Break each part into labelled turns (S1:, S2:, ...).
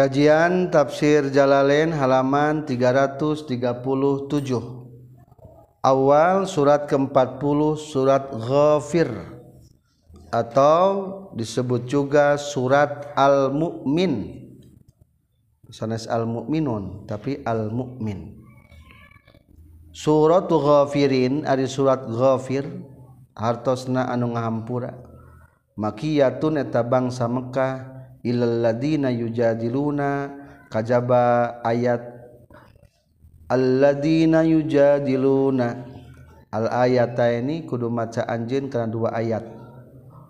S1: Kajian tafsir Jalalain halaman 337 Awal surat ke-40 surat Ghafir. Atau disebut juga surat Al-Mu'min. Sanes Al-Mu'minun tapi Al-Mu'min. Surat Ghafirin ari surat Ghafir hartosna anu ngahampura. Makiyatun eta bangsa ilalladzina yujadiluna kajaba ayat alladina yujadiluna. Al ayata ini kudu maca anjin karena dua ayat.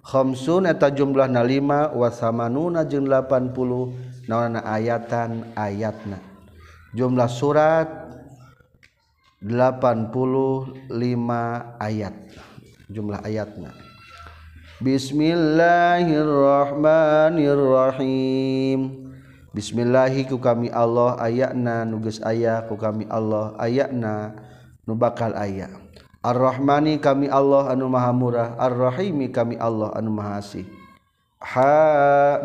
S1: Khamsun eta jumlahna 5 wa samanuna jeung 80 naonna ayatan ayatna. Jumlah surat 85 ayat. Jumlah ayatna. Bismillahirrohmanirrohim Bismillahiku kami Allah ayakna nuges ayah ku kami Allah ayakna nubakal ayah. Ar-Rahmani kami Allah anu maha murah Ar-Rahimi kami Allah anu maha asih. Hamim.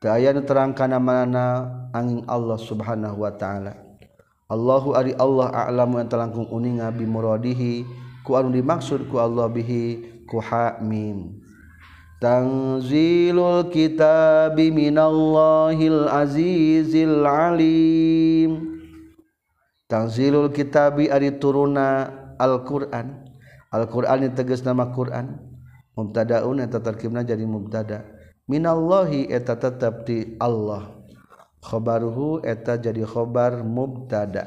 S1: Kaya terangkan mana angin Allah subhanahu wa ta'ala. Allahu ari Allah a'lamu yang telangkung uninga bimuradihi. ku anu dimaksud ku Allah bihi ku hamim Tanzilul kitabi minallahil azizil alim. Tanzilul kitabi ari turuna Al-Qur'an. Al-Qur'an tegas nama Qur'an. Mubtadaun eta tarkibna jadi mubtada. Minallahi eta tetap di Allah. Khabaruhu eta jadi khabar mubtada.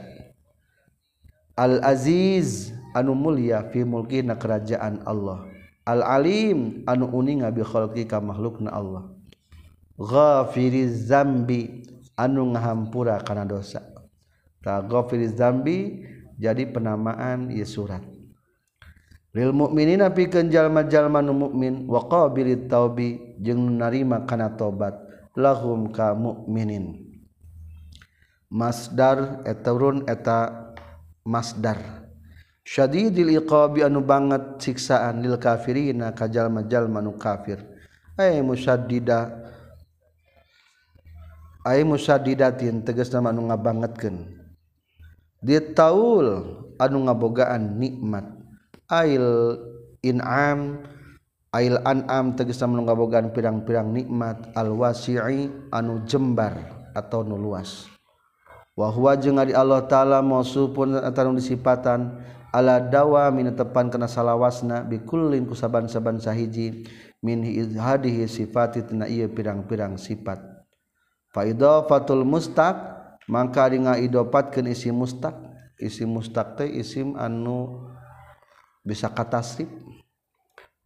S1: Al Aziz anu mulia fi mulki na kerajaan Allah. Al-alim anu uning ngabi khalqi ka makhlukna Allah. Ghafiriz zambi anu ngahampura kana dosa. Ta ghafiriz zambi jadi penamaan ieu surat. Lil mukminina pikeun jalma-jalma nu mukmin wa qabilit taubi jeung narima kana tobat lahum ka mukminin masdar eturun eta masdar. syadidil iqabi anu banget siksaan lil kafirina kajalma-jalma nu kafir. Ay musaddida ay musaddidatin tegasna anu ngabangetkeun. Ditaul anu ngabogaan nikmat. Ail in'am ail an'am tegasna anu ngabogaan pirang-pirang nikmat. Al wasi'i anu jembar atau nu luas. Wa huwa jeung Allah taala mausufun atanu disipatan. ala dawa min tepan kana salawasna bikullin kusaban-saban sahiji min hadhihi sifati tina ieu pirang-pirang sifat. Fa idafatul mustaq mangka ari ngaidopatkeun isi mustaq isi mustaq teh isim anu bisa katasrif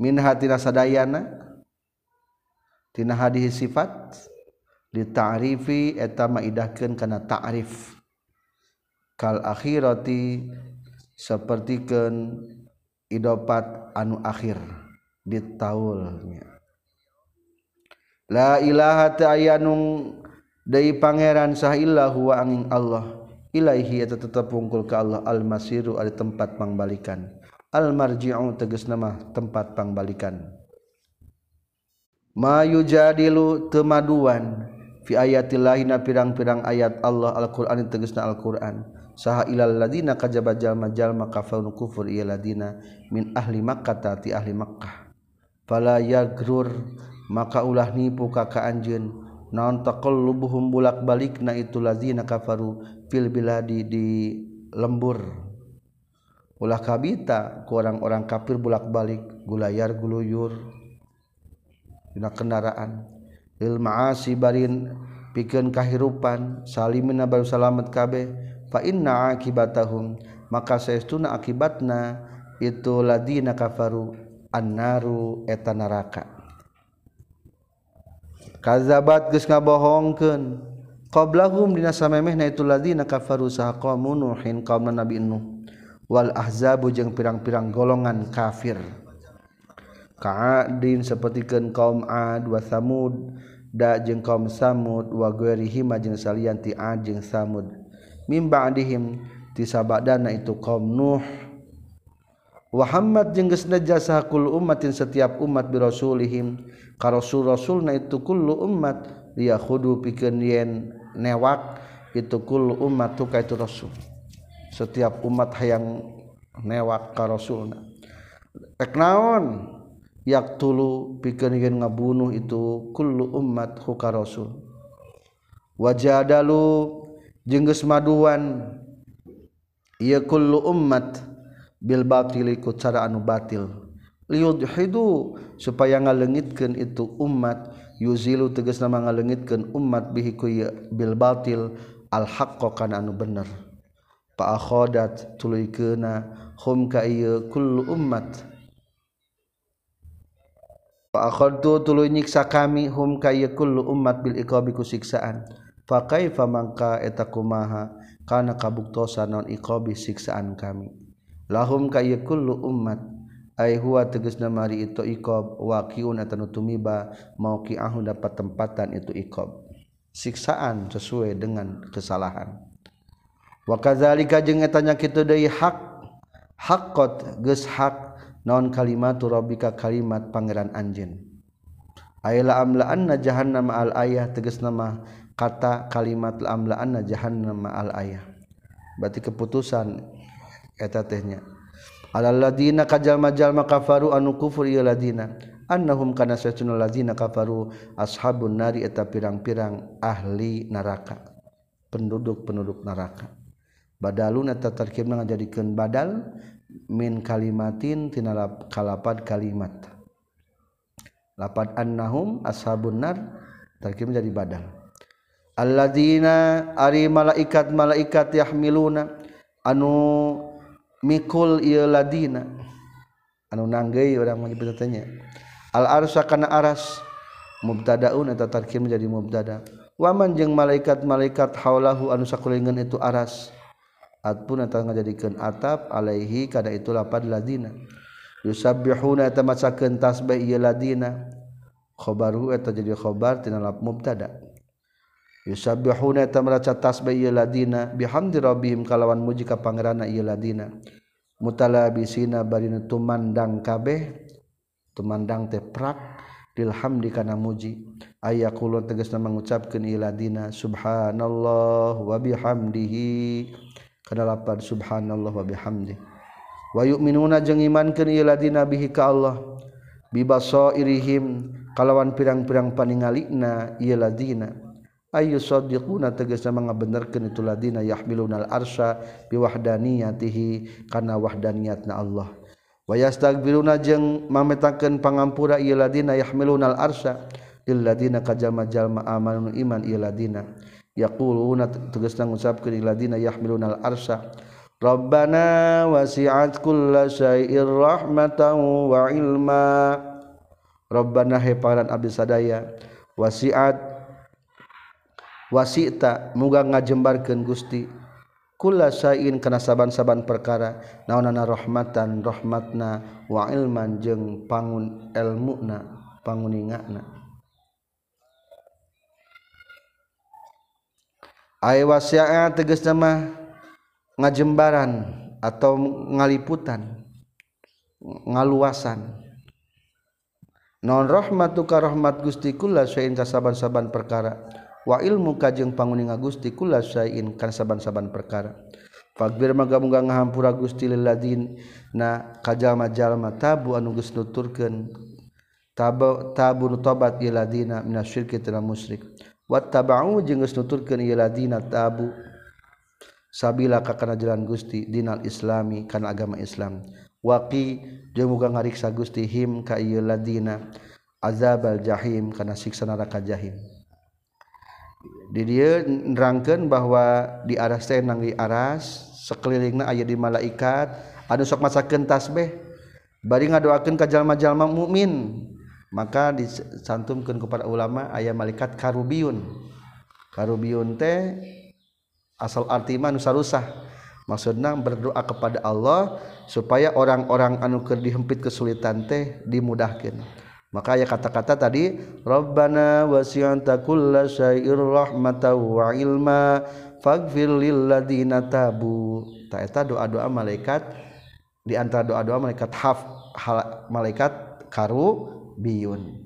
S1: min hatina sadayana tina hadhihi sifat dita'rifi eta maidahkeun kana ta'rif. Kal akhirati sepertikan idopat anu akhir ditaulnya la ilaha ta'ayanung dari pangeran sahillahu wa angin Allah. Ilaihi eta tetap pungkul ke Allah al-masiru ada tempat pangbalikan. Al-marji'u tegas nama tempat pangbalikan. Ma yujadilu temaduan fi ayatillahi na pirang-pirang ayat Allah al-Qur'an tegasna al-Qur'an. saha ilal ladina kajaba jalma jalma kafarun kufur iya ladina min ahli makkah tati ahli makkah. Fala yagrur maka ulah nipu kaka anjeun. Naon taqallubuhum bulak balik na itu lazina kafaru fil biladi di lembur. Ulah kabita ku orang-orang kafir bulak balik gulayar guluyur dina kendaraan. Lil maasi barin pikeun kahirupan salimina baru salamet kabeh. fa inna akibatahum maka saestuna akibatna itu ladina kafaru annaru eta neraka. Kazabat geus ngabohongkeun. Qablahum dina samemehna itu ladina kafaru saha qaum nuhin qaum nabi nuh. Wal ahzabu jeung pirang-pirang golongan kafir. Ka'adin sapertikeun kaum ad wa samud da jeung kaum samud wa ghairihim jeung salian ti ad jeung samud mimba dihim tisabadana itu kaum Nuh. Muhammad jeung geus umatin setiap umat bi rasulihim. Rasul na itu kullu ummat dia khudu pikeun yen newak itu kullu ummat tu itu rasul. Setiap umat hayang newak ka rasulna. Rek naon? Yaqtulu pikeun yen ngabunuh itu kullu umat hu ka rasul. Wajadalu dalu jengges maduan. Ia kullu umat Bil batil ikut cara anu batil. Liud hidu supaya ngalengitkan itu umat yuzilu tegas nama ngalengitkan umat bihiku ya bil batil. Al haqqo kana anu bener pa akhadat tuluy keuna hum ka ieu kullu ummat. Fa akhadtu tuluy nyiksa kami hum ka ieu kullu ummat bil iqabi ku siksaan fakaifa mangka eta kumaha kana kabuktosan non iqabi siksaan kami? Lahum ka kullu ummat ay huwa tegasna mari itu iqab waqiun atanu tumiba mauqiahu dapat tempatan itu iqab siksaan sesuai dengan kesalahan. Wa kadzalika jeung etanya kitu deui hak haqqat geus hak naon kalimatu rabbika kalimat pangeran anjeun. Ayla amla anna jahannam al ayah tegas nama kata kalimat la amla anna jahannam al ayah berarti keputusan tehnya. Aladina kajal-majal maka kafaru anu kufur ladina annahum kana lazina kafaru ashabun nari eta pirang-pirang ahli neraka. Penduduk-penduduk neraka. Badalun eta tarkibna ngajadikeun badal min kalimatin tina kalapad kalimat. Lapad annahum ashabun nar tarkib jadi badal alladzina ari malaikat malaikat yahmiluna. Anu mikul ieu ladina. Anu nanggeuy urang mah tanya al arsa kana aras. Mubtadaun eta tarkib menjadi mubtada. Waman jeung malaikat-malaikat haulahu anu sakulingan itu aras. Atpun eta ngajadikeun atap alaihi kada itu lapad ladina. Yusabbihuna eta macakeun tasbih ieu ladina. Khabaru eta jadi khabar tina lap mubtada' yusabbihuna eta meraca tasbih ieu ladina bihamdi rabbihim kalawan muji ka pangeranna ieu ladina. Mutalabisina bari tumandang kabeh tumandang teh prak dilhamdi kana muji. Ayakulun tegasna mengucapkeun ladina subhanallah wa bihamdihi. Kana lapar subhanallah wa bihamdi. Wa yu'minuna jeung imankeun ieu ladina bihi ka Allah. Bibasairihim kalawan pirang-pirang paningalina ieu ladina. ayu sadiquna tegasna mengabenerkeun itu ladina yahmilunal arsya biwahdaniyatihi kana wahdaniyatna Allah. Wa yastaghfiruna jeung mametakeun pangampura ieu ladina yahmilunal arsya lil ladina kajama jalma amanun iman ieu ladina. Yaquluna tegasna ngucapkeun ieu ladina yahmilunal arsya Rabbana wasi'at kulla syai'ir rahmatan wa ilma. Rabbana he pangeran abdi sadaya wasi'at wasita muga ngajembarkeun Gusti. Kula sain kana saban-saban perkara naonana rahmatan rahmatna wa ilman jeung pangun elmuna panguningana. Ay wasi'a tegas nama ngajembaran atau ngaliputan ngaluasan. Non rahmatuka rahmat Gusti kula sain saban-saban perkara. wa ilmu kajeng panguning Gusti kula sayin kan saban-saban perkara. Fagbir maga-muga ngahampura Gusti lil ladin na kajalma-jalma tabu anu geus nuturkeun. Tabu tabu tobat ieu ladina minasyirki tina musyrik. Wattaba'u jeung geus nuturkeun ieu ladina tabu sabila ka kana jalan Gusti dinal islami kana agama Islam. Waqi jeung muga ngariksa Gusti him ka ieu ladina azabal jahim kana siksa neraka jahim. di dia nerangkan bahwa di aras teh nang di aras sekelilingna aya di malaikat. Anu sok masakeun tasbih bari ngadoakeun ka jalma-jalma mukmin. Maka disantumkan kepada ulama ayat malaikat karubiun karubiun teh asal arti mah nu sarusah. Maksudna berdoa kepada Allah supaya orang-orang anu keur dihempit kesulitan teh dimudahkan maka ya kata-kata tadi Rabbana wasi'anta kulla syai'ir rahmatan wa ilma faghfir lil ladina tabu. Ta eta doa-doa malaikat di antara doa-doa malaikat haf malaikat karu biyun.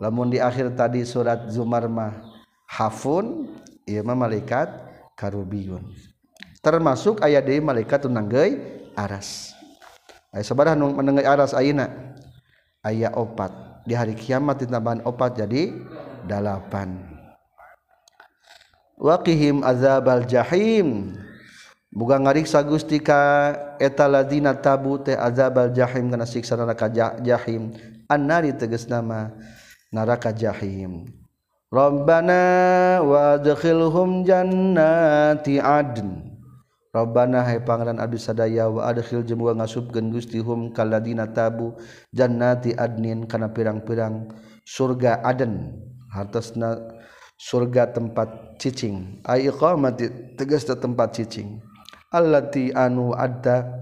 S1: Lamun di akhir tadi surat Zumar mah hafun ieu mah malaikat karubiyun termasuk ayat deui malaikat tunanggeui aras. Aya sabaraha nu aras ayeuna aya opat. Di hari kiamat ditambahan opat jadi delapan waqihim azabal jahim. Buga ngariksa Gusti ka eta ladina tabu teh azabal jahim kana siksa neraka jahim. Annari tegas nama neraka jahim. Rabbana wa adkhilhum jannati adn. Robbana hai pangeran abdi sadaya wa adkhil jeung wa ngasubkeun Gusti hum kalladina tabu jannati adnin kana pirang-pirang surga aden hartosna surga tempat cicing. Ai iqamati tegas tempat cicing. Allati anu adda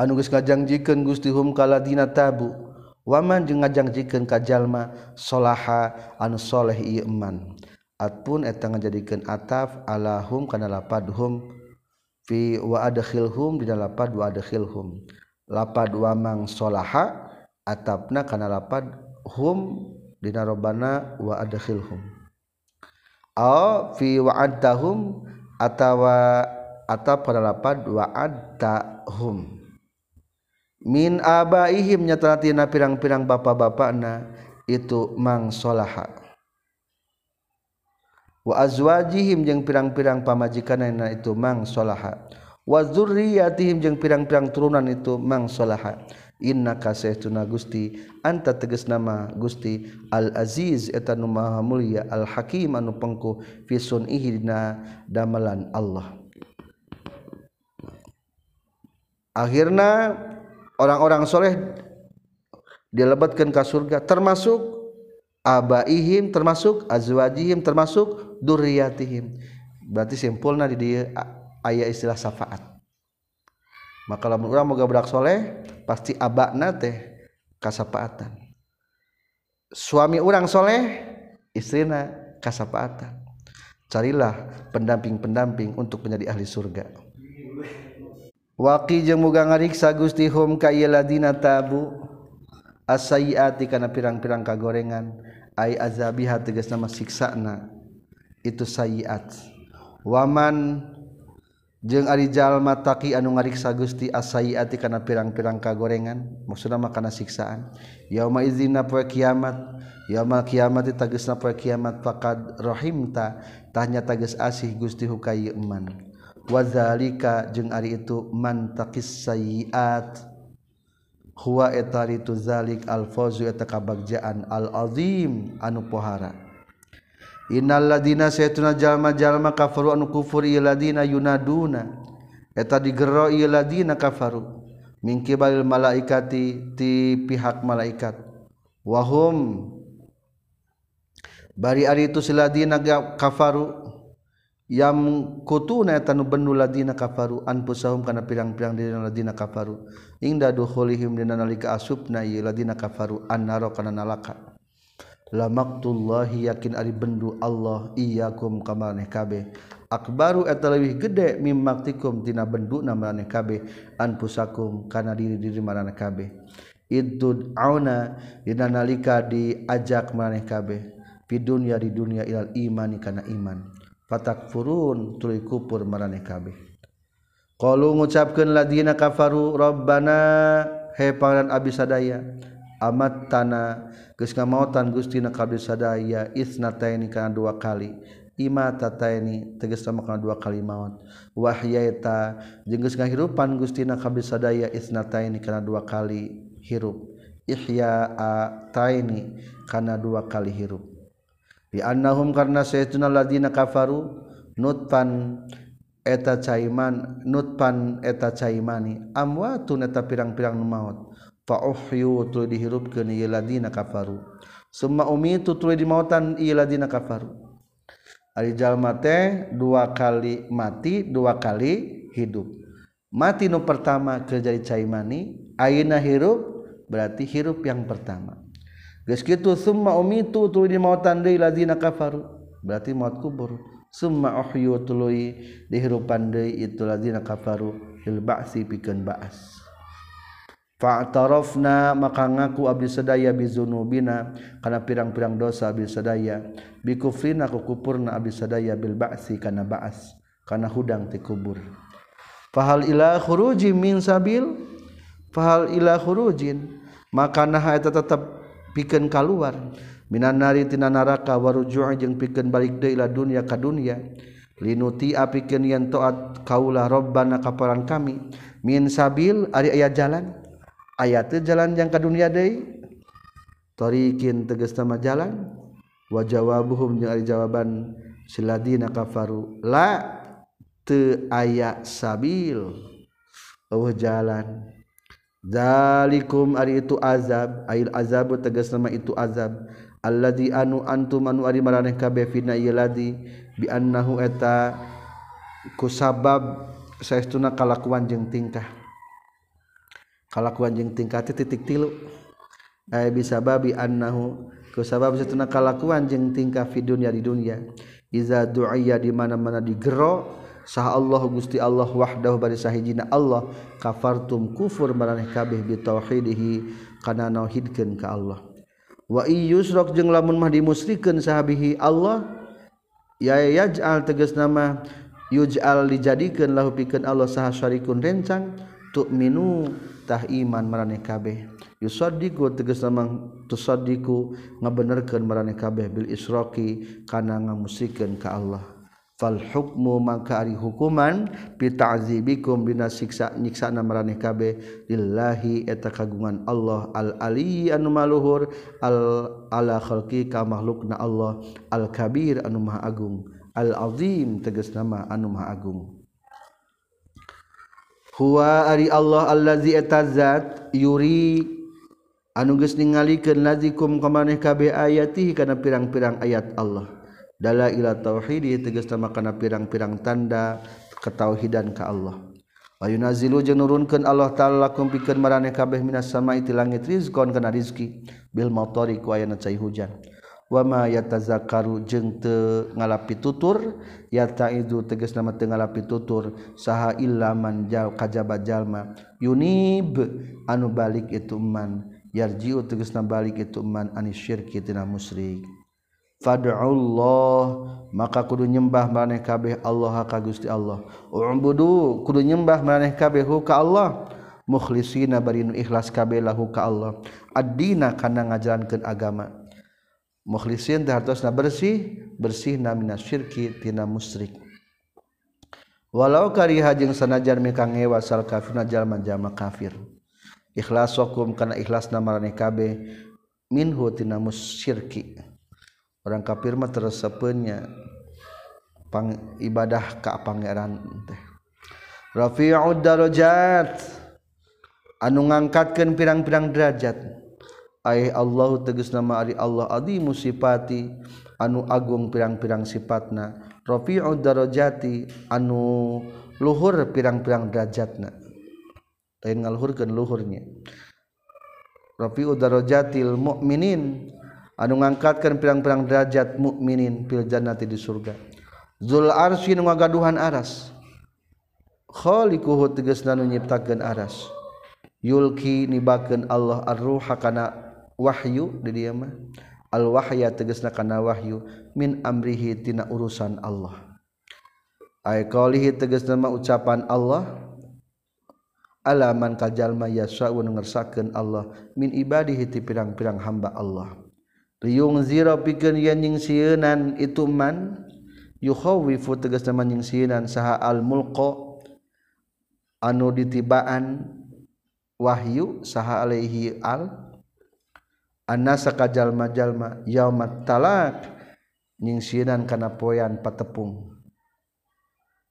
S1: anu geus ngajangjikeun Gusti hum kalladina tabu. Waman jeung ngajangjikeun ka jalma salaha anu saleh ieu eman. Atpun eta ngajadikeun ataf alahum kana lapadhum fi wa adkhilhum di lapad wa adkhilhum. Lapad wa mang solaha atapna kana lapad hum dina robana wa adkhilhum. Fi wa'adtahum atawa atap pada lapad wa'adtahum min abaihim nyataratina pirang-pirang bapak-bapakna itu mang solaha wa azwajihim jeung pirang-pirang pamajikanana itu mang solaha wa dzurriyyatihim jeung pirang-pirang turunan itu mang solaha inna kasaytuna Gusti anta teges nama Gusti al-aziz eta nu maha mulia al-hakim anu pengku fi sunihi dina damelan Allah. Akhirna orang-orang soleh dilebatkan ke surga termasuk abaihim termasuk azwajihim termasuk durriyatihim berarti simpulna di dia ayat istilah syafaat. Maka lamun urang moga budak soleh pasti abakna teh kasapaatan. Suami urang soleh istrina kasapaatan. Carilah pendamping-pendamping untuk menjadi ahli surga. Waki jeung muga ngariksa Gusti hum ka ladina tabu. Asayiati kana pirang-pirang kagorengan. Ai azabiha tegas nama siksana itu sayiat. Waman jeung arijallma taki anu ngariksa Gusti asayiati kana pirang-pirang kagorengan maksudna makana siksaan. Yauma izina poe kiamat yauma kiamat tagesna poe kiamat faqad rahimta tanya tages asih Gusti hukayi man wazalika jeung ari itu man taqis sayiat. Huwa eta itu zalik al fawzu eta kabagjaan al azim anu pohara. Innaladina saytuna jalma-jalma kafaru anu kufur ladina yunaduna. Eta digero ladina kafaru. Min kibalil malaikati ti pihak malaikat. Wahum. Bari ari itu siladina kafaru. Yam kutuna eta nu benu ladina kafaru. Anfusahum kana pirang-pirang dina ladina kafaru. Ingda dukhulihim dina nalika asubna ladina kafaru. Annara kana nalaka. lamaktullahi yakin ari bendu Allah iyakum kamaneh kabeh. Akbaru eta leuwih gede mimmaktikum tina bendu na maneh kabeh. Anfusakum kana diri-diri maneh kabeh. Idud auna dina nalika diajak maneh kabeh. Fi dunya di dunia ilal imani kana iman. Fatakfurun tuluy kupur maneh kabeh. Qalu ngucapkeun ladina kafaru rabbana he pangeran abdi sadaya amat tanah geska mautan Gustina kabel sadaya isnata ini karena dua kali. Ima tata ini teges sama karena dua kali maut wahyaita jenggus ngahirupan Gustina kabel sadaya isnata ini karena dua kali hirup. Ihya taini karena dua kali hirup. Bi annahum karena sayyiduna ladina kafaru nutpan eta caiman nutpan eta caimani amwatun eta pirang-pirang maut fa'uhyu tuluy dihirupkeun ieu ladina kafaru. Summa umitu tuluy dimautan ieu ladina kafaru. Ari jalma teh dua kali mati dua kali hidup. Mati nu pertama keur jadi cai mani ayeuna hirup berarti hirup yang pertama. Geus kitu summa umitu tuluy dimautan deui ladina kafaru. Berarti maut kubur. Summa uhyu tuluy dihirupan deui itu ladina kafaru. Lil ba'si pikeun ba'as. Fa'tarafna maka ngaku abdi sedaya bizunubina kana pirang-pirang dosa abdi sedaya. Bikufrina ku kupurna abdi sedaya bil ba'si kana ba'as kana hudang ti kubur. Fahal ila khuruji min sabil? Fahal ila khurujin? Maka nah eta tetep pikeun kaluar. Minan nari tina naraka waruju' jeung pikeun balik deui ila dunya ka dunya. Linuti apikeun yen taat kaula rabbana kaparan kami. Min sabil ari aya jalan. ayat jalan yang ke dunia deui. Tariqin tegas nama jalan. Wajawabuhum jawaban siladina kafaru la teu aya sabil. Oh jalan. Zalikum ari itu azab. Ail azab tegas nama itu azab. Alladzi anu antum anu ari maraneh kabeh fina yaladi bi annahu eta kusabab saestuna kalakuan jeung tingkah. kalakuan jeung tingkati titik tilu. Ay bisa babi annahu ku sabab satuna kalakuan jeung tingkah fi dunya di dunya. Iza du'iya di mana-mana digero sah Allah Gusti Allah wahdahu bari sahijina Allah kafartum kufur maraneh kabeh bi tauhidihi kana nauhidkeun ka Allah. Wa iyyusrak jeung lamun mah dimusrikeun sahabihi Allah ya yaj'al tegas nama yuj'al dijadikeun lahu pikeun Allah saha syarikun rencang tu'minu. tah iman marane kabeh. Yusaddiqu tegas namang tusaddiqu ngabenerkeun marane kabeh bil isroki kana ngamusikeun ka Allah. Fal hukmu maka ari hukuman bi ta'zibikum bina siksa nyiksana marane kabeh. Lillahi eta kagungan Allah al ali anu maluhur al ala khalqi ka makhlukna Allah al kabir anu maha agung al azim tegas nama anu maha agung. Huwa ari Allah allazi etazat yuri anuges ningalikeun lazikum kamaneh kabe ayati kana pirang-pirang ayat Allah. Dala ila tauhidi tegas nama kana pirang-pirang tanda ketauhidan ka Allah. Wa yunazilu jeung nurunkeun Allah taala lakum pikeun maraneh kabeh minas sama ti langit rizqon kana rizki bil matari ku aya cai hujan. wama yatazakaru jeung teu ngalapi tutur yataidu tegas nama teu ngalapi tutur saha illaman jal kajaba jalma yunib anu balik itu man yarjiu tegasna balik itu man anis syirki tina musyrik. Fad'ullah maka kudu nyembah maneh kabeh Allah ka Gusti Allah. Ubudu kudu nyembah maneh kabeh ka Allah. Mukhlisina bari ikhlas kabeh lahu ka Allah. Ad-dina kana ngajalankeun agama. mukhlisin hartosna bersih bersih namina syirki tina musyrik. Walau kariha jeung sanajan mika ngewa sal kafirna jalma jalma kafir. Ikhlasakum kana ikhlasna marane kabe minhu tina musyirki. Orang kafir mah teresepeunnya pang ibadah ka pangeran teh. Rafi'ud darajat. Anu ngangkatkeun pirang-pirang derajat. ay Allah teges nama ari Allah adimu sifati anu agung pirang-pirang sifatna. Rafi'ud darajati anu luhur pirang-pirang derajatna. Lain ngaluhurkeun luhurnya. Rafi'ud darajatil mukminin anu ngangkatkeun pirang-pirang derajat mukminin fil jannati di surga. Zul arsy nu ngagaduhan aras. Khaliquhu tegas nanu nyiptakeun aras. Yulki nibakeun Allah ar-ruha kana Wahyu di dia mah. Al-wahya tegasna kana wahyu min amrihi tina urusan Allah. Ay qalihi tegasna mah ucapan Allah alaman kajalma yasau ngersakeun Allah min ibadihi ti pirang-pirang hamba Allah. Liyung zira pikeun yen nyingsieunan itu man yukhawifu tegasna mah nyingsieunan saha al-mulqa anu ditibaan wahyu saha alaihi al anasa kajalma-jalma yaumat talak nyingsinan kana poyan patepung.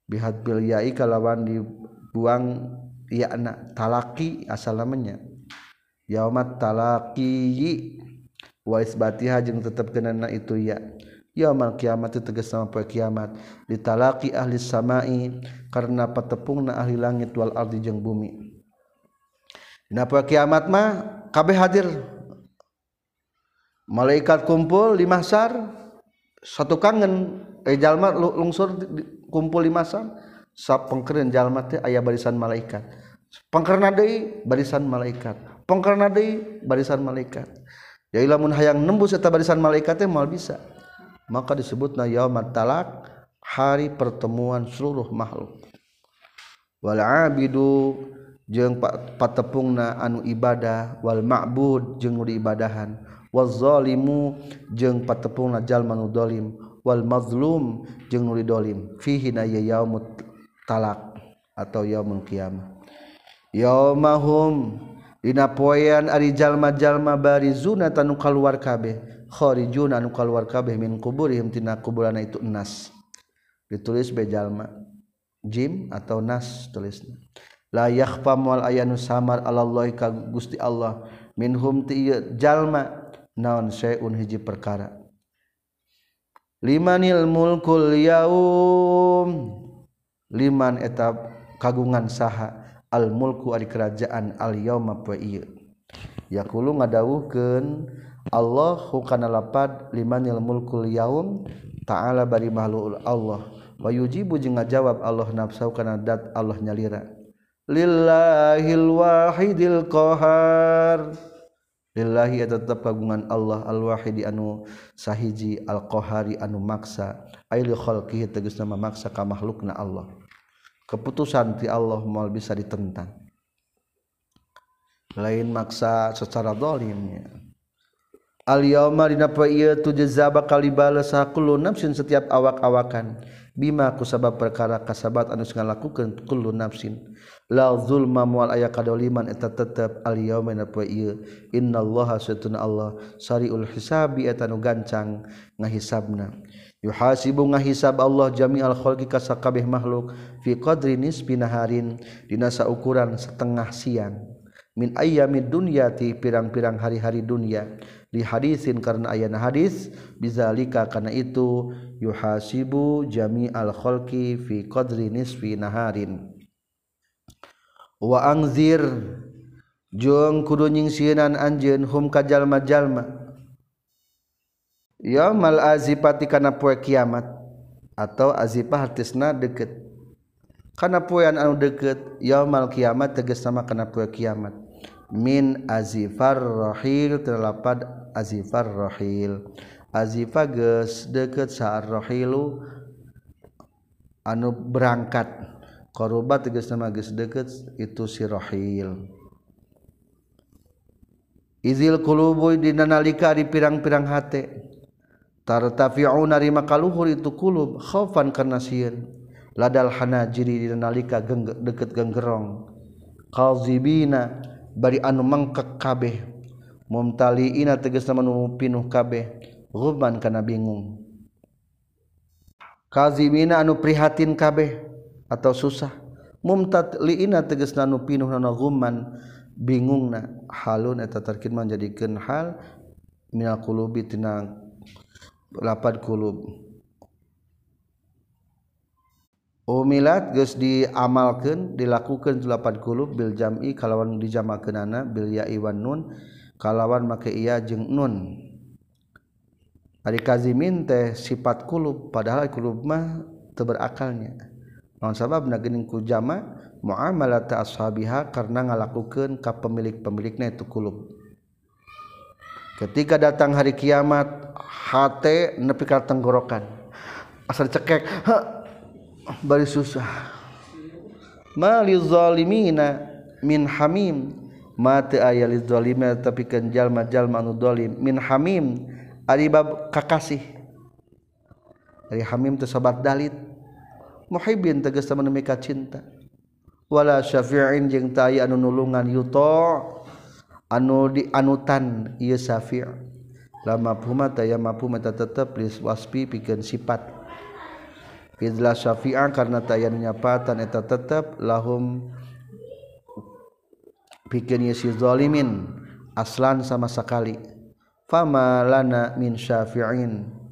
S1: Bihat bil yai kalawan dibuang yakna talaki asal namanya. Yaumat talaki wa isbatiha jeung tetep kenana itu ya. Yaumal kiamat itu tegas sama poe kiamat. Ditalaki ahli samai karena patepungna ahli langit wal ardi jeung bumi. Nah, poe kiamat mah kabeh hadir. malaikat kumpul di masar satu kangen. Eh jalma lungsur kumpul di masar sap pengkeren jalma teh aya barisan malaikat. Pengkerna deui barisan malaikat. Pengkerna deui barisan malaikat. Ya lamun hayang nembus eta barisan malaikat teh mal bisa. Maka disebutna yaumat talak hari pertemuan seluruh makhluk. Wal abidu jeung patepungna anu ibadah. Wal ma'bud jeung diibadahan. wazalimu jeung patepung najal manudolim wal mazlum jeung nuli dolim. Fihi na yaumut talak atau yaumul qiyamah. Yaumahum dina poean ari jalma-jalma barizuna tanu kaluar kabeh kharijuna anu kaluar kabeh min kuburihim tina kuburana itu nas. Ditulis be jalma jim atau nas tulisna. La yakhfa mal ayanu samar alallahi ka Gusti Allah minhum ti jalma naon seun hiji perkara. Limanil mulkul yaum. Liman eta kagungan saha. Al mulku ari kerajaan al yauma poe ieu. Yaqulu ngadawuhkeun Allah hukana lapad limanil mulkul yaum ta'ala bari mahlul Allah. Wa yujibu jeung ngajawab Allah nafsau kana dat Allah nyalira. Lillahil wahidil qahar lillahi tetap kagungan Allah al-wahidi anu sahiji al-qahari anu maksa. Aili khalqihi tegas nama maksa ka makhlukna Allah. Keputusan ti Allah mal bisa ditentang. Lain maksa secara dolimnya al-yawma dina poe tujza bakal balas kullu nafsin setiap awak-awakan. Bima ku sabab perkara kasabat anu ngalakukeun kullu nafsin. la zulma mual aya kadoliman eta tetep al yauma na poe ieu. Innallaha satuna Allah sariul hisabi eta nu gancang ngahisabna. Yuhasibu ngahisab Allah jami'al khalqi ka sakabeh makhluk fi qadri nisbi naharin dina saukuran setengah siang. Min ayyamid dunyati pirang-pirang hari-hari dunya. Li hadisin karena ayana hadis bizalika karena itu yuhasibu jami'al khalqi fi qadri nisfi naharin. Wa angzir. Jeung kudu nyingsieunan anjeun hum ka jalma-jalma. Mal azipati kana poe kiamat atau azipah artisna deket kana poean anu deket mal kiamat tegas sama kana poe kiamat. Min azifar rahil terlapad azifar rahil. Azifa geus deket saat rahilu anu berangkat Qaruba tegas nama geus deukeut itu si Rahil. Izil qulubu dina nalika di pirang-pirang hate. Tartafi'u narima kaluhur itu kulub khaufan karena sieun. Ladal hanajiri dina nalika geng deukeut genggerong. Qazibina bari anu mangkek kabeh. Mumtaliina tegas nama nu pinuh kabeh. Ghubban kana bingung. Kazimina anu prihatin kabeh. atau susah. Mumtat liina teges nanu pinuh nana guman bingung na halun eta tarkin menjadikan hal minal kulubi tina lapad kulub Umilat geus diamalkeun dilakukeun delapan kulub bil jam'i kalawan dijamakeunana bil ya'i wan nun kalawan make iya jeung nun. Ari kazimin teh sifat kulub padahal kulub mah teu berakalnya. non sabab? Ku jama muamalat ashabiha karena ngalakukeun ka pemilik-pemilikna itu kulub. Ketika datang hari kiamat hate nepi ka tenggorokan. Asal cekek ha, bari susah. Malizalimina min hamim. Mate aya lizalima tapi kan jalma jalma anu zalim min hamim ari bab kakasih. Ari hamim teh sobat dalit. Muhibbin tegas teman mika cinta. Wala syafi'in jeung tai anu nulungan yuto anu di anutan ieu syafi' lama puma taya mampu mata tetep lis waspi pikeun sifat. Idlah syafi'ah karena tayan nyapatan eta tetap lahum bikin si zalimin aslan sama sekali fama lana min syafi'in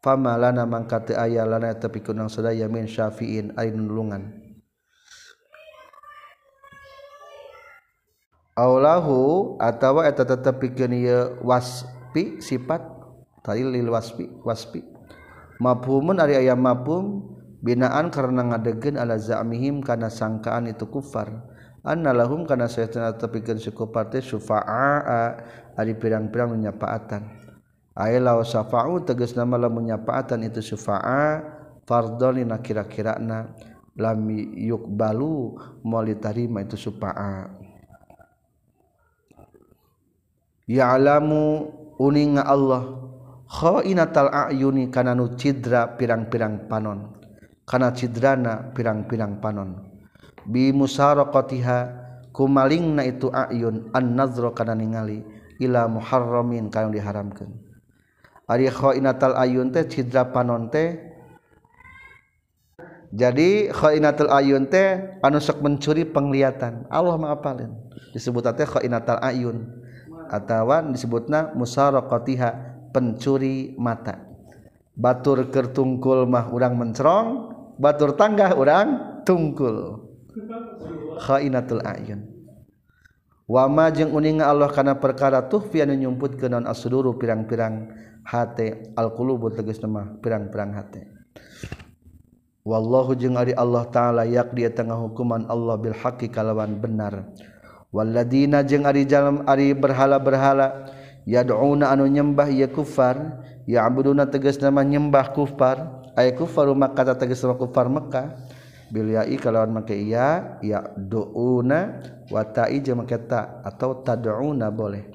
S1: fama lana teu aya lana tapi kunang sadaya min syafi'in ari nulungan. Aulahu atawa eta tetep pikeun ieu waspi sifat tadi lil waspi waspi. Mafhumun ari aya mafhum binaan karena ngadegen ala zamihim karena sangkaan itu kufar. Anna lahum karena saya tepikan suku partai syufa'a ari pirang-pirang menyapaatan Ayla syafa'u tegas nama lamun nyafaatan itu syufa'a fardhon lina kira-kirana. Lam yukbalu moal ditarima itu syufa'a Ya'lamu uning Allah khainatal ayuni kana nu cidra pirang-pirang panon. Kana cidrana pirang-pirang panon. Bi musaraqatiha kumalingna itu ayun an-nazra kana ningali ila muharramin kana diharamkeun. Arikhinatal ayun teh cidra panon teh. Jadi khainatul ayun teh anu sok mencuri penglihatan. Allah maafalin disebut teh khainatal ayun. Atawan disebutna musaraqatiha pencuri mata. Batur kertungkul mah urang mencerong batur tanggah urang tungkul. Khainatul ayun. Wama jeung uninga Allah kana perkara tuhfi anu nyumput ke non asduru pirang-pirang. hati alqulubu tegas nama pirang-pirang hati wallahu jeung ari Allah taala yak dia tengah hukuman Allah bil haqqi kalawan benar. Walladina jeung ari jalam ari berhala-berhala yad'una anu nyembah ya kufar ya abuduna tegas nama nyembah kufar. Kufar kufaru makkah tegas nama kufar Mekkah Bilai kalawan make iya ya douna wa ta'i jeung make atau tad'una boleh.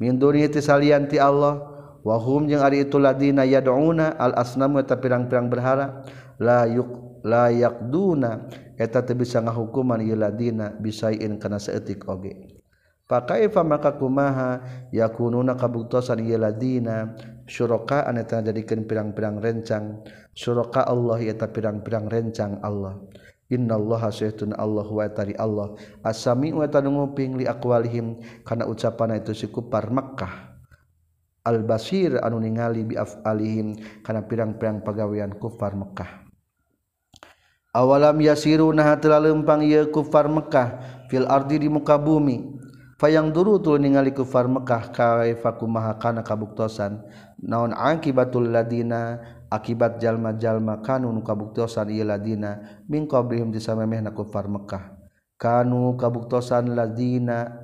S1: Minduri itu salanti salianti Allah wahum jeung ari itu ladina yad'una al asnam eta pirang-pirang berhala la yuk la yaqduna eta teu bisa ngahukuman ieu ladina bisain kana saeutik oge. Pakaifa maka kumaha yakununa kabuktosan ieu ladina syurakaan eta jadikeun pirang-pirang rencang syuraka Allah eta pirang-pirang rencang Allah. Innallaha sayyidun Allah wa tari Allah. Asami wa tanunguping li aqwalihim kana ucapan itu si kufar Makkah Al-basir anu ningali biafalihim kana pirang-pirang pagawean kufar Mekkah awalam yasiru nah telah lempang ieu kufar Mekkah fil ardi di muka bumi. Fayang duru tul ningali kufar Mekkah kaifa kumaha kana kabuktosan. Naon akibatul ladina akibat jalma-jalma kanu nu kabuktosan ieu ladina min qablihim disamemehna kufar Mekkah kanu kabuktosan ladina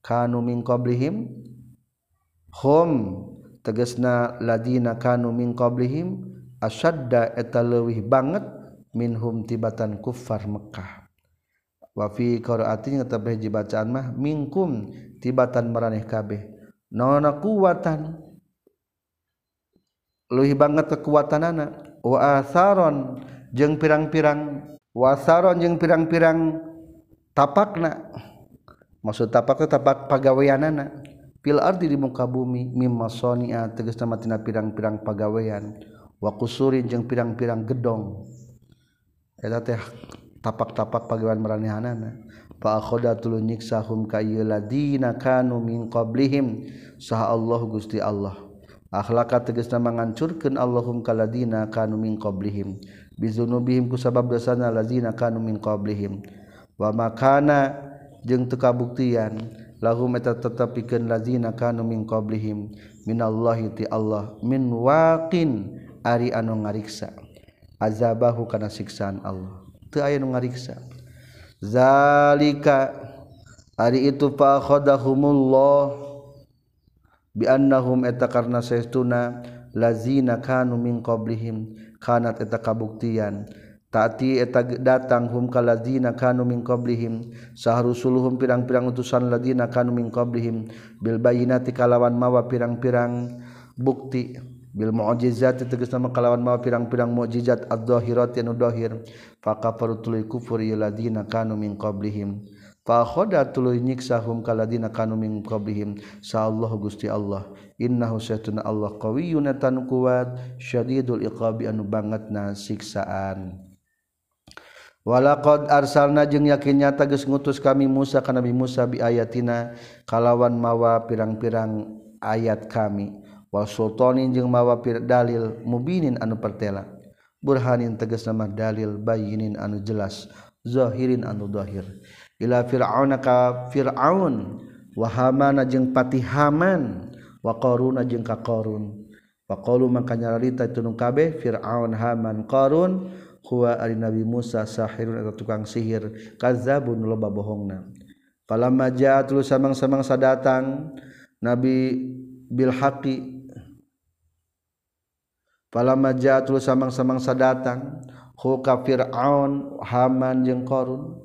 S1: kanu min qablihim hum tegasna ladina kanu min qablihim asyadda eta leuwih banget minhum tibatan kufar Mekah wa fi qiraatin tetep hiji bacaan mah minkum tibatan maraneh kabeh. Naona kuwatan. Leuwih banget kekuatanana wa atharon jeung pirang-pirang. Wasaron jeung pirang-pirang tapakna. Maksud tapak teh tapak pagaweanana. fil ardi di muka bumi mimma sonia tegas nama tina pirang-pirang pagawean. Wa kusurin jeng pirang-pirang gedong. Eta teh tapak-tapak pagawean maranehanana fa akhoda tulu nyiksa hum ka kanu min qablihim. Saha Allah Gusti Allah. Akhlaka tegas nama mangancurkeun Allahum kaladina kanu min qablihim. Bizunubihim ku sabab dosana ladina kanu min qablihim. Wa makana jeung teu kabuktian. lahu meta tetap pikeun lazina kanu min qablihim. Minallahi ti Allah. Min waqin ari anu ngariksa. Azabahu kana siksaan Allah. Teu aya nu ngariksa. Zalika ari itu fa khadahumullah bi annahum eta karna saestuna lazina kanu min qablihim. Kanat eta kabuktian. Taati eta datang hum ka lazina kanu min qablihim. Saharusuluhum pirang-pirang utusan lazina kanu min qablihim. Bil bayinati kalawan mawa pirang-pirang bukti. Bil mu'jizat tegas nama kalawan mawa pirang-pirang mukjizat adz-dzahirati anu tuluy kufur ladina kanu min qablihim. Fakhoda tuluy nyiksahum kaladina kanu min qablihim. Sa Allah Gusti Allah. Innahu saytuna Allah qawiyyun tan kuat syadidul iqabi anu bangetna siksaan walaqad arsalna jeung yakin nyata geus ngutus kami Musa ka Nabi Musa bi ayatina kalawan mawa pirang-pirang ayat kami. Wa sultanin jeung mawa pir dalil mubinin anu pertela. Burhanin tegas nama dalil bayinin anu jelas zahirin anu zahir ila fir'auna ka fir'aun wa hamana jeung pati haman wa qaruna jeung ka qarun. Wa qalu maka nyarita nu kabeh fir'aun haman qarun huwa ari Nabi Musa sahirun atau tukang sihir. Kazabun loba bohongna. Falamma ja'atul samang-samang sadatang Nabi bil haqi. Falamma ja'atul samang-samang sadatang hu ka fir'aun haman jeung qarun.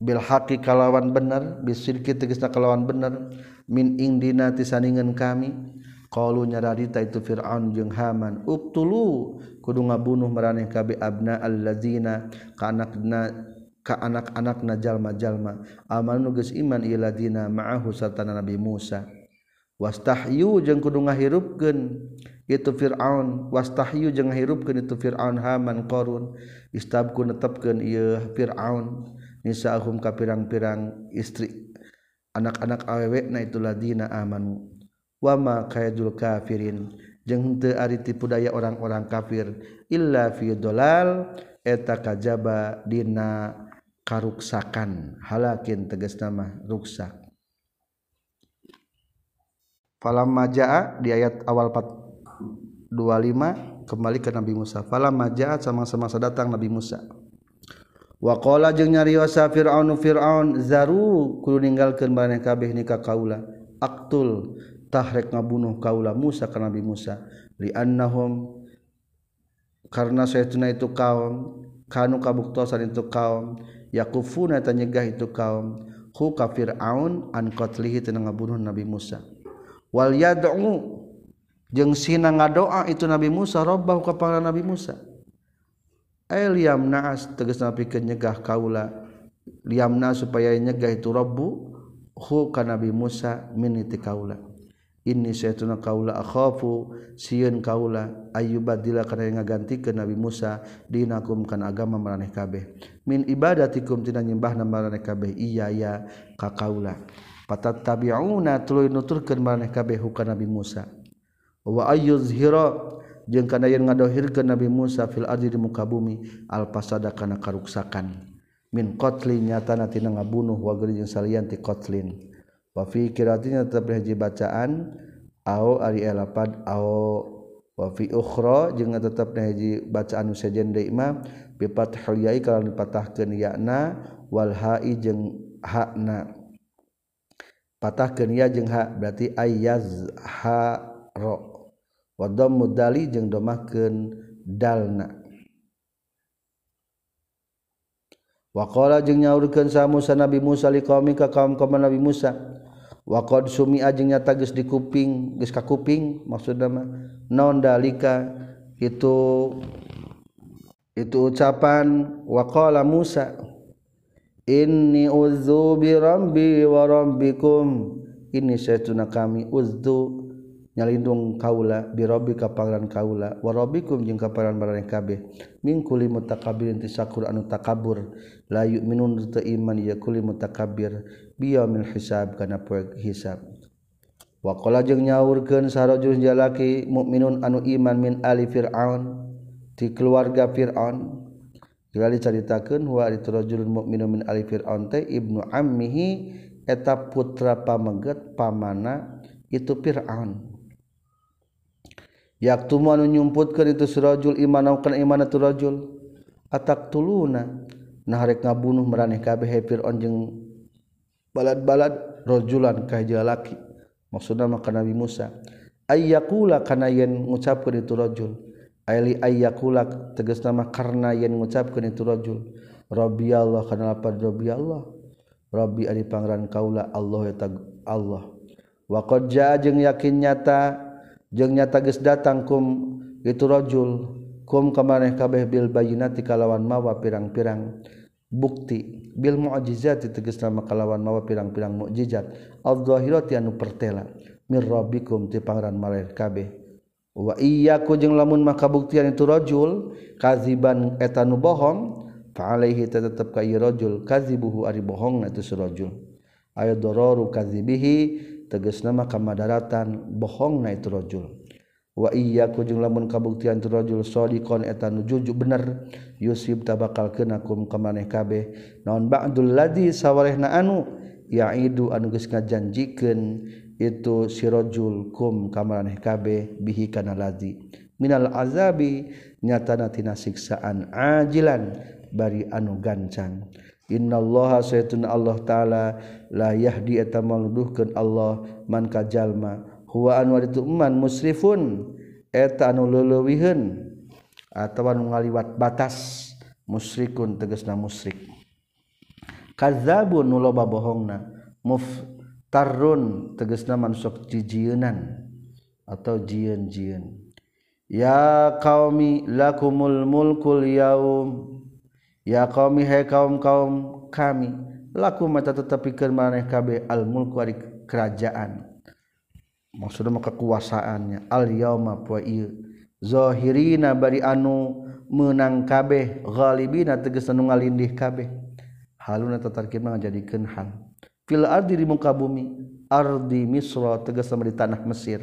S1: Bil haqi kalawan bener bisirki tegasna kalawan bener min indina tisaningan kami. Kalu nyaradita itu fir'aun jeng haman uktulu kudu ngabunuh maraneh kabe abna allazina ka anakna ka anak-anak jalma-jalma. Amanu geus iman ieu ladina ma'ahu sartana Nabi Musa. Wastahyu jeung kudu ngahirupkeun itu Fir'aun. Wastahyu jeung ngahirupkeun itu Fir'aun Haman Qarun. Istabku netepkeun ieu Fir'aun. Nisaahum ka pirang-pirang istri. Anak-anak awewe na itu ladina amanu. Wama kaidul kafirin. jeung teu ari tipu daya orang-orang kafir. Illa fi dolal eta kajaba dina karuksakan. Halakin tegas nama ruksak. Falamma jaa di ayat awal 4 25 kembali ke Nabi Musa. Falamma jaa sama-sama datang Nabi Musa. Wakola jeung nyariosa Fir'aun Fir'aun zaru kudu ninggalkeun barang kabeh nikah kaula. Aktul tahrek ngabunuh kaula Musa ka Nabi Musa. Li annahum karena saytuna itu kaum kanu kabuktosan itu kaum yakufuna ta nyegah itu kaum hu ka Firaun an qatlihi teu ngabunuh Nabi Musa. Wal yad'u jeung sina ngadoa itu Nabi Musa robbahu ka Nabi Musa. Liam naas teges napi ke nyegah kaula. Liamna supaya nyegah itu robbu hu ka nabi Musa miniti kaula ini sayatuna kaula akhafu sieun kaula ayyubadila kana ngagantikeun Nabi Musa dinakum kana agama maraneh kabeh. Min ibadatikum tina nyembahna maraneh kabeh. Iya ya ka kaula. Patattabi'una tuluy nuturkeun maraneh kabeh ka Nabi Musa. Wa ayyuzhira jeung kana yen ngadohirkeun Nabi Musa fil ardi di muka bumi al fasada kana karuksakan. Min qatlin nyatana tina ngabunuh wa geuring salian ti qatlin wafi kiratin tetap haji bacaan au ari elapad au wafi ukhra jeung tetap haji bacaan sejen deui mah bi fathil yai kalau dipatahkeun ya'na wal ha'i jeung ha'na. Patahkeun ya jeung ha berarti ayaz ha ro. Wa dhammu dali jeung domahkeun dalna. Wa qala jeung nyaurkeun sa Musa Nabi Musa liqaumi ka kaum kaum Nabi Musa waqad sumi ajeng nyata geus di kuping geus ka kuping maksudna mah. Naon dalika itu itu ucapan waqala Musa inni uzu bi rabbi wa rabbikum ini saytuna kami uzu nyalindung kaula bi rabbi ka kaula wa rabbikum jeung ka pangeran barane kabeh. Kulli mutakabirin tisakur anu takabur. La yu'minun teu iman ya kulli mutakabbir biyamin hisab kana poe hisab. Wakola jeung nyaurkeun sarojul jalaki mukminun anu iman min ali fir'aun ti keluarga fir'aun. Ila diceritakeun wa itu rajulun mukminun min ali fir'aun teh ibnu ammihi eta putra pameget pamana itu fir'aun. Yaktumu anu nyumputkeun itu surajul iman kana iman itu rajul? Atak tuluna nah rek ngabunuh maraneh kabeh fir'aun jeung balad-balad rojulan kajalaki maksudna maka Nabi Musa. Ayyakula kana yen ngucapkeun itu rajul. Ayli ayyakula tegas nama karena yen ngucapkeun itu rajul. Rabbi Allah kana lapar rabbi Allah. Rabbi ari pangeran kaula Allah ya Allah. Wa qad jaa jeung yakin nyata jeung nyata geus datang kum itu rajul. Kum kamaneh kabeh bil bayyinati kalawan mawa pirang-pirang. bukti. Bil mukjizat teges nama kalawan mawa pirang-pirang mukjizat Abduldhirot anu pertela. Mirrobikum ti pangeran Maler kabeh. Wa iyaku jeung lamun maka buktian itu rajul kaziban eta nu bohong fa alaihi tetep ka rajul kazibuhu ari bohong itu surajul aya dororu kazibihi tegas nama kamadaratan bohong na itu rajul. wa iya kujung lamun kabuktian tu rajul turajul eta nu jujur bener yusib tabakal kenakum kamaneh kabeh. Naon ba'dul ladzi sawarehna anu? Ya'idu anu geus ngajanjikeun itu si rajul kum kamaneh kabeh bihi kana ladzi. Minal azabi nyatana tina siksaan ajilan bari anu gancang Innallaha saytun Allah ta'ala la yahdi eta mangduhkeun Allah man kajalma huwa anu itu iman musrifun eta anu leulewiheun atawa anu ngaliwat batas musyrikun tegasna musyrik kadzabun nu loba bohongna muftarrun tegasna mansuk jijienan atau jieun-jieun. Ya qaumi lakumul mulkul yaum ya qaumi hai kaum kaum kami lakum mata tetapi maneh kabeh al mulku kerajaan. maksud kekuasaannya. Al-yauma poe ieu zahirina bari anu menang kabeh ghalibina tegas anu ngalindih kabeh. Haluna tatarkib ngajadikeun hal. Fil ardi di muka bumi ardi misra tegas di tanah Mesir.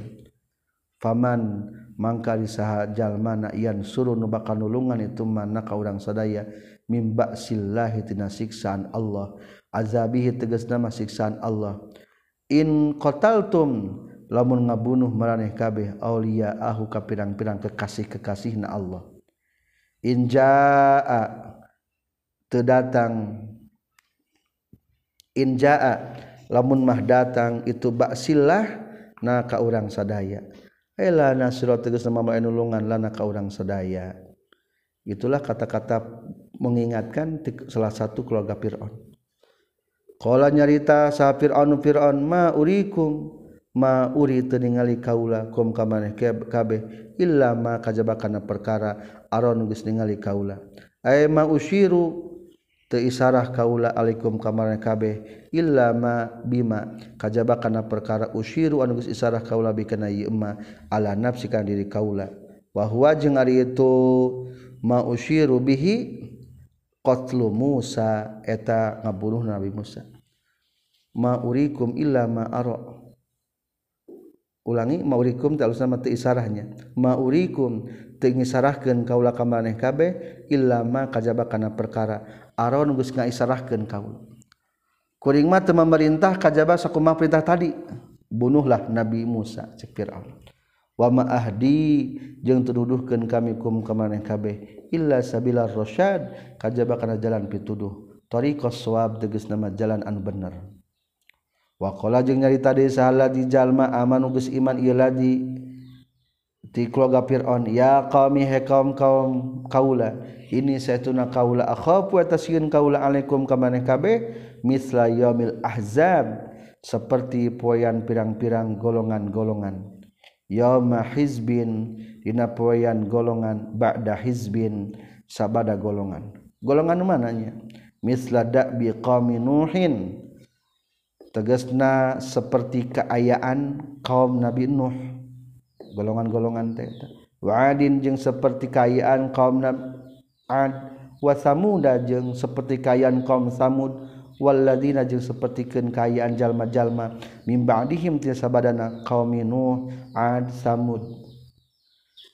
S1: Faman mangka disaha jalmana ian suruh nu bakal nulungan itu mana ka urang sadaya. Mimba sillahi tina siksaan Allah. Azabihi tegas nama siksaan Allah. In qataltum lamun ngabunuh meraneh kabeh aulia ahu ka pirang-pirang kekasih-kekasih na Allah injaa teu datang. Injaa lamun mah datang itu baksillah na ka urang sadaya. Ela nasira tegas nama nulungan lana ka urang sadaya. Itulah kata-kata mengingatkan salah satu keluarga Fir'aun. Kala nyarita sa Fir'aun Fir'aun ma urikum? ma uri teu ningali kaula kum ka maneh kabeh illa ma kajaba perkara aron geus ningali kaula. Ay ma usyiru teu isarah kaula alaikum ka maneh kabeh illa ma bima kajaba kana perkara usyiru anu geus isarah kaula bi kana ieu ma ala nafsi kana diri kaula. Wa huwa jeung ari itu ma usyiru bihi qatlu Musa eta ngabunuh Nabi Musa. Ma urikum illa ma ara ulangi maurikum nama mati isarahnya. Maurikum tengi ngisarahkeun kaula ka maneh kabeh illa ma kajaba kana perkara aron geus ngaisarahkeun kaula kuring mah teu memerintah kajaba sakumaha perintah tadi. Bunuhlah Nabi Musa cek Firaun. Wa ma ahdi jeung tuduhkeun kami kum kamaneh kabeh illa sabilar rasyad kajaba kana jalan pituduh. Tariqas sawab tegas nama jalan anu bener. wakola jeung nyarita di jalma aman nugus iman ialah di tikloga Fir'aun. Ya kami hekam kaum kaula ini saya tuna kaula akhafu atasyun kaula alaikum kamane kabe misla yaumil ahzab seperti poyan pirang-pirang golongan-golongan. Yauma hizbin dina poyan golongan ba'da hizbin sabada golongan. Golongan mananya? Misla da'bi qaumi nuhin. tegesna seperti keayaan kaum Nabi Nuh. Golongan-golongan teta wadin jeung seperti kayaan kaum Nabi Ad. Wa samuda jeung seperti kayaan kaum Samud. Walladzina jeung sapertikeun kayaan jalma-jalma. Mim ba'dihim ti sabadana qaum Nuh Ad Samud.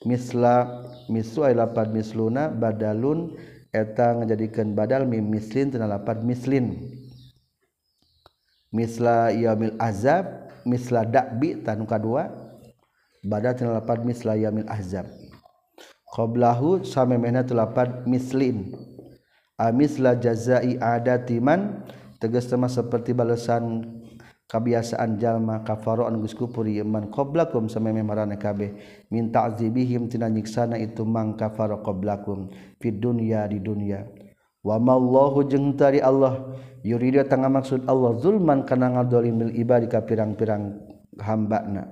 S1: Misla mislu ay lapad misluna badalun eta ngajadikeun badal mim mislin tina lapad mislin. Misla yamil azab misla dakbi tanuka dua badal tenpat misla yamil azab. Qoblahu sampai mena tulapan mislin amisla jazai adatiman tegas sama seperti balasan kebiasaan jalma kafaro an geus kufur iman qablakum sampai memarana kabeh. Min ta'zibihim tina nyiksana itu mang kafaro qablakum fid dunya di dunia wamallahu jeung tari Allah. Yurido tangga maksud Allah zulman kana ngadzalimil ibadi ka pirang-pirang hambana.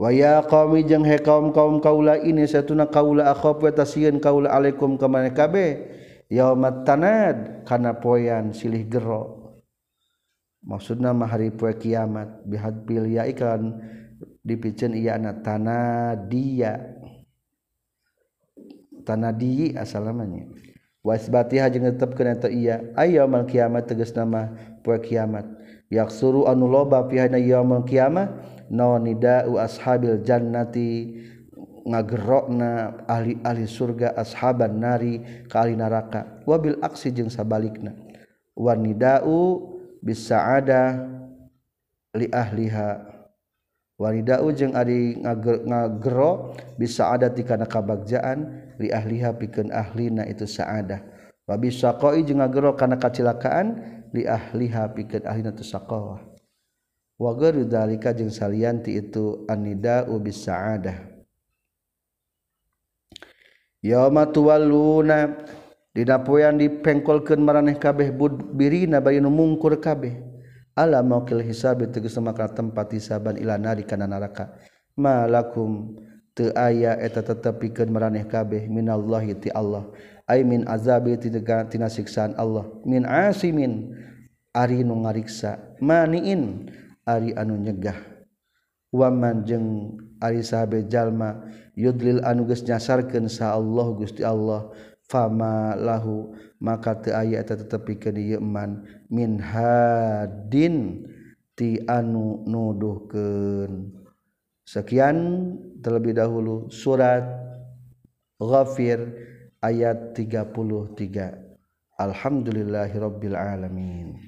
S1: Waya qaumi jeng he kaum kaum kaula ini satuna kaula akhaf wa tasieun kaula alaikum ka mana kabe yaumat tanad kana poyan silih gero. Maksudna mah hari poe kiamat bihad bil ya ikan dipicen iya na tanadia tanadi asalamanya wasbatiha jeung netepkeun eta iya ayyamal kiamat tegas nama poe kiamat. Yaksuru anu loba fi hana yaumul kiamah nonida'u ashabil jannati. Ngagerokna ahli-ahli surga ashaban nari ka ahli neraka. Wabil aksi jeung sabalikna. Wanida'u bisa ada li ahliha. wanita ujung ari ngagero bisa ada di karena kabagjaan li ahliha pikeun ahlina itu saadah. Wa bisa qoi jeung ngagero kana kacilakaan li ahliha pikeun ahlina itu saqawah. Wa gharu dzalika jeung salianti itu anida bis saadah. Yauma tuwalluna dina poean dipengkolkeun maraneh kabeh budbirina bari nu mungkur kabeh ala maukil hisabi tegas maka tempat hisaban ila nari kana neraka. Malakum teu aya eta tetepikeun maraneh kabeh minallahi ti Allah. Ay min azabi ti tina siksaan Allah. Min asimin ari nu ngariksa. Maniin ari anu nyegah. Waman jeung ari sahabe jalma yudlil anu geus nyasarkeun sa Allah Gusti Allah fama lahu maka teu aya eta tetepikeun ieu man min hadin ti anu nuduhkeun. Sekian terlebih dahulu surat Ghafir ayat 33 Alhamdulillahirabbil alamin.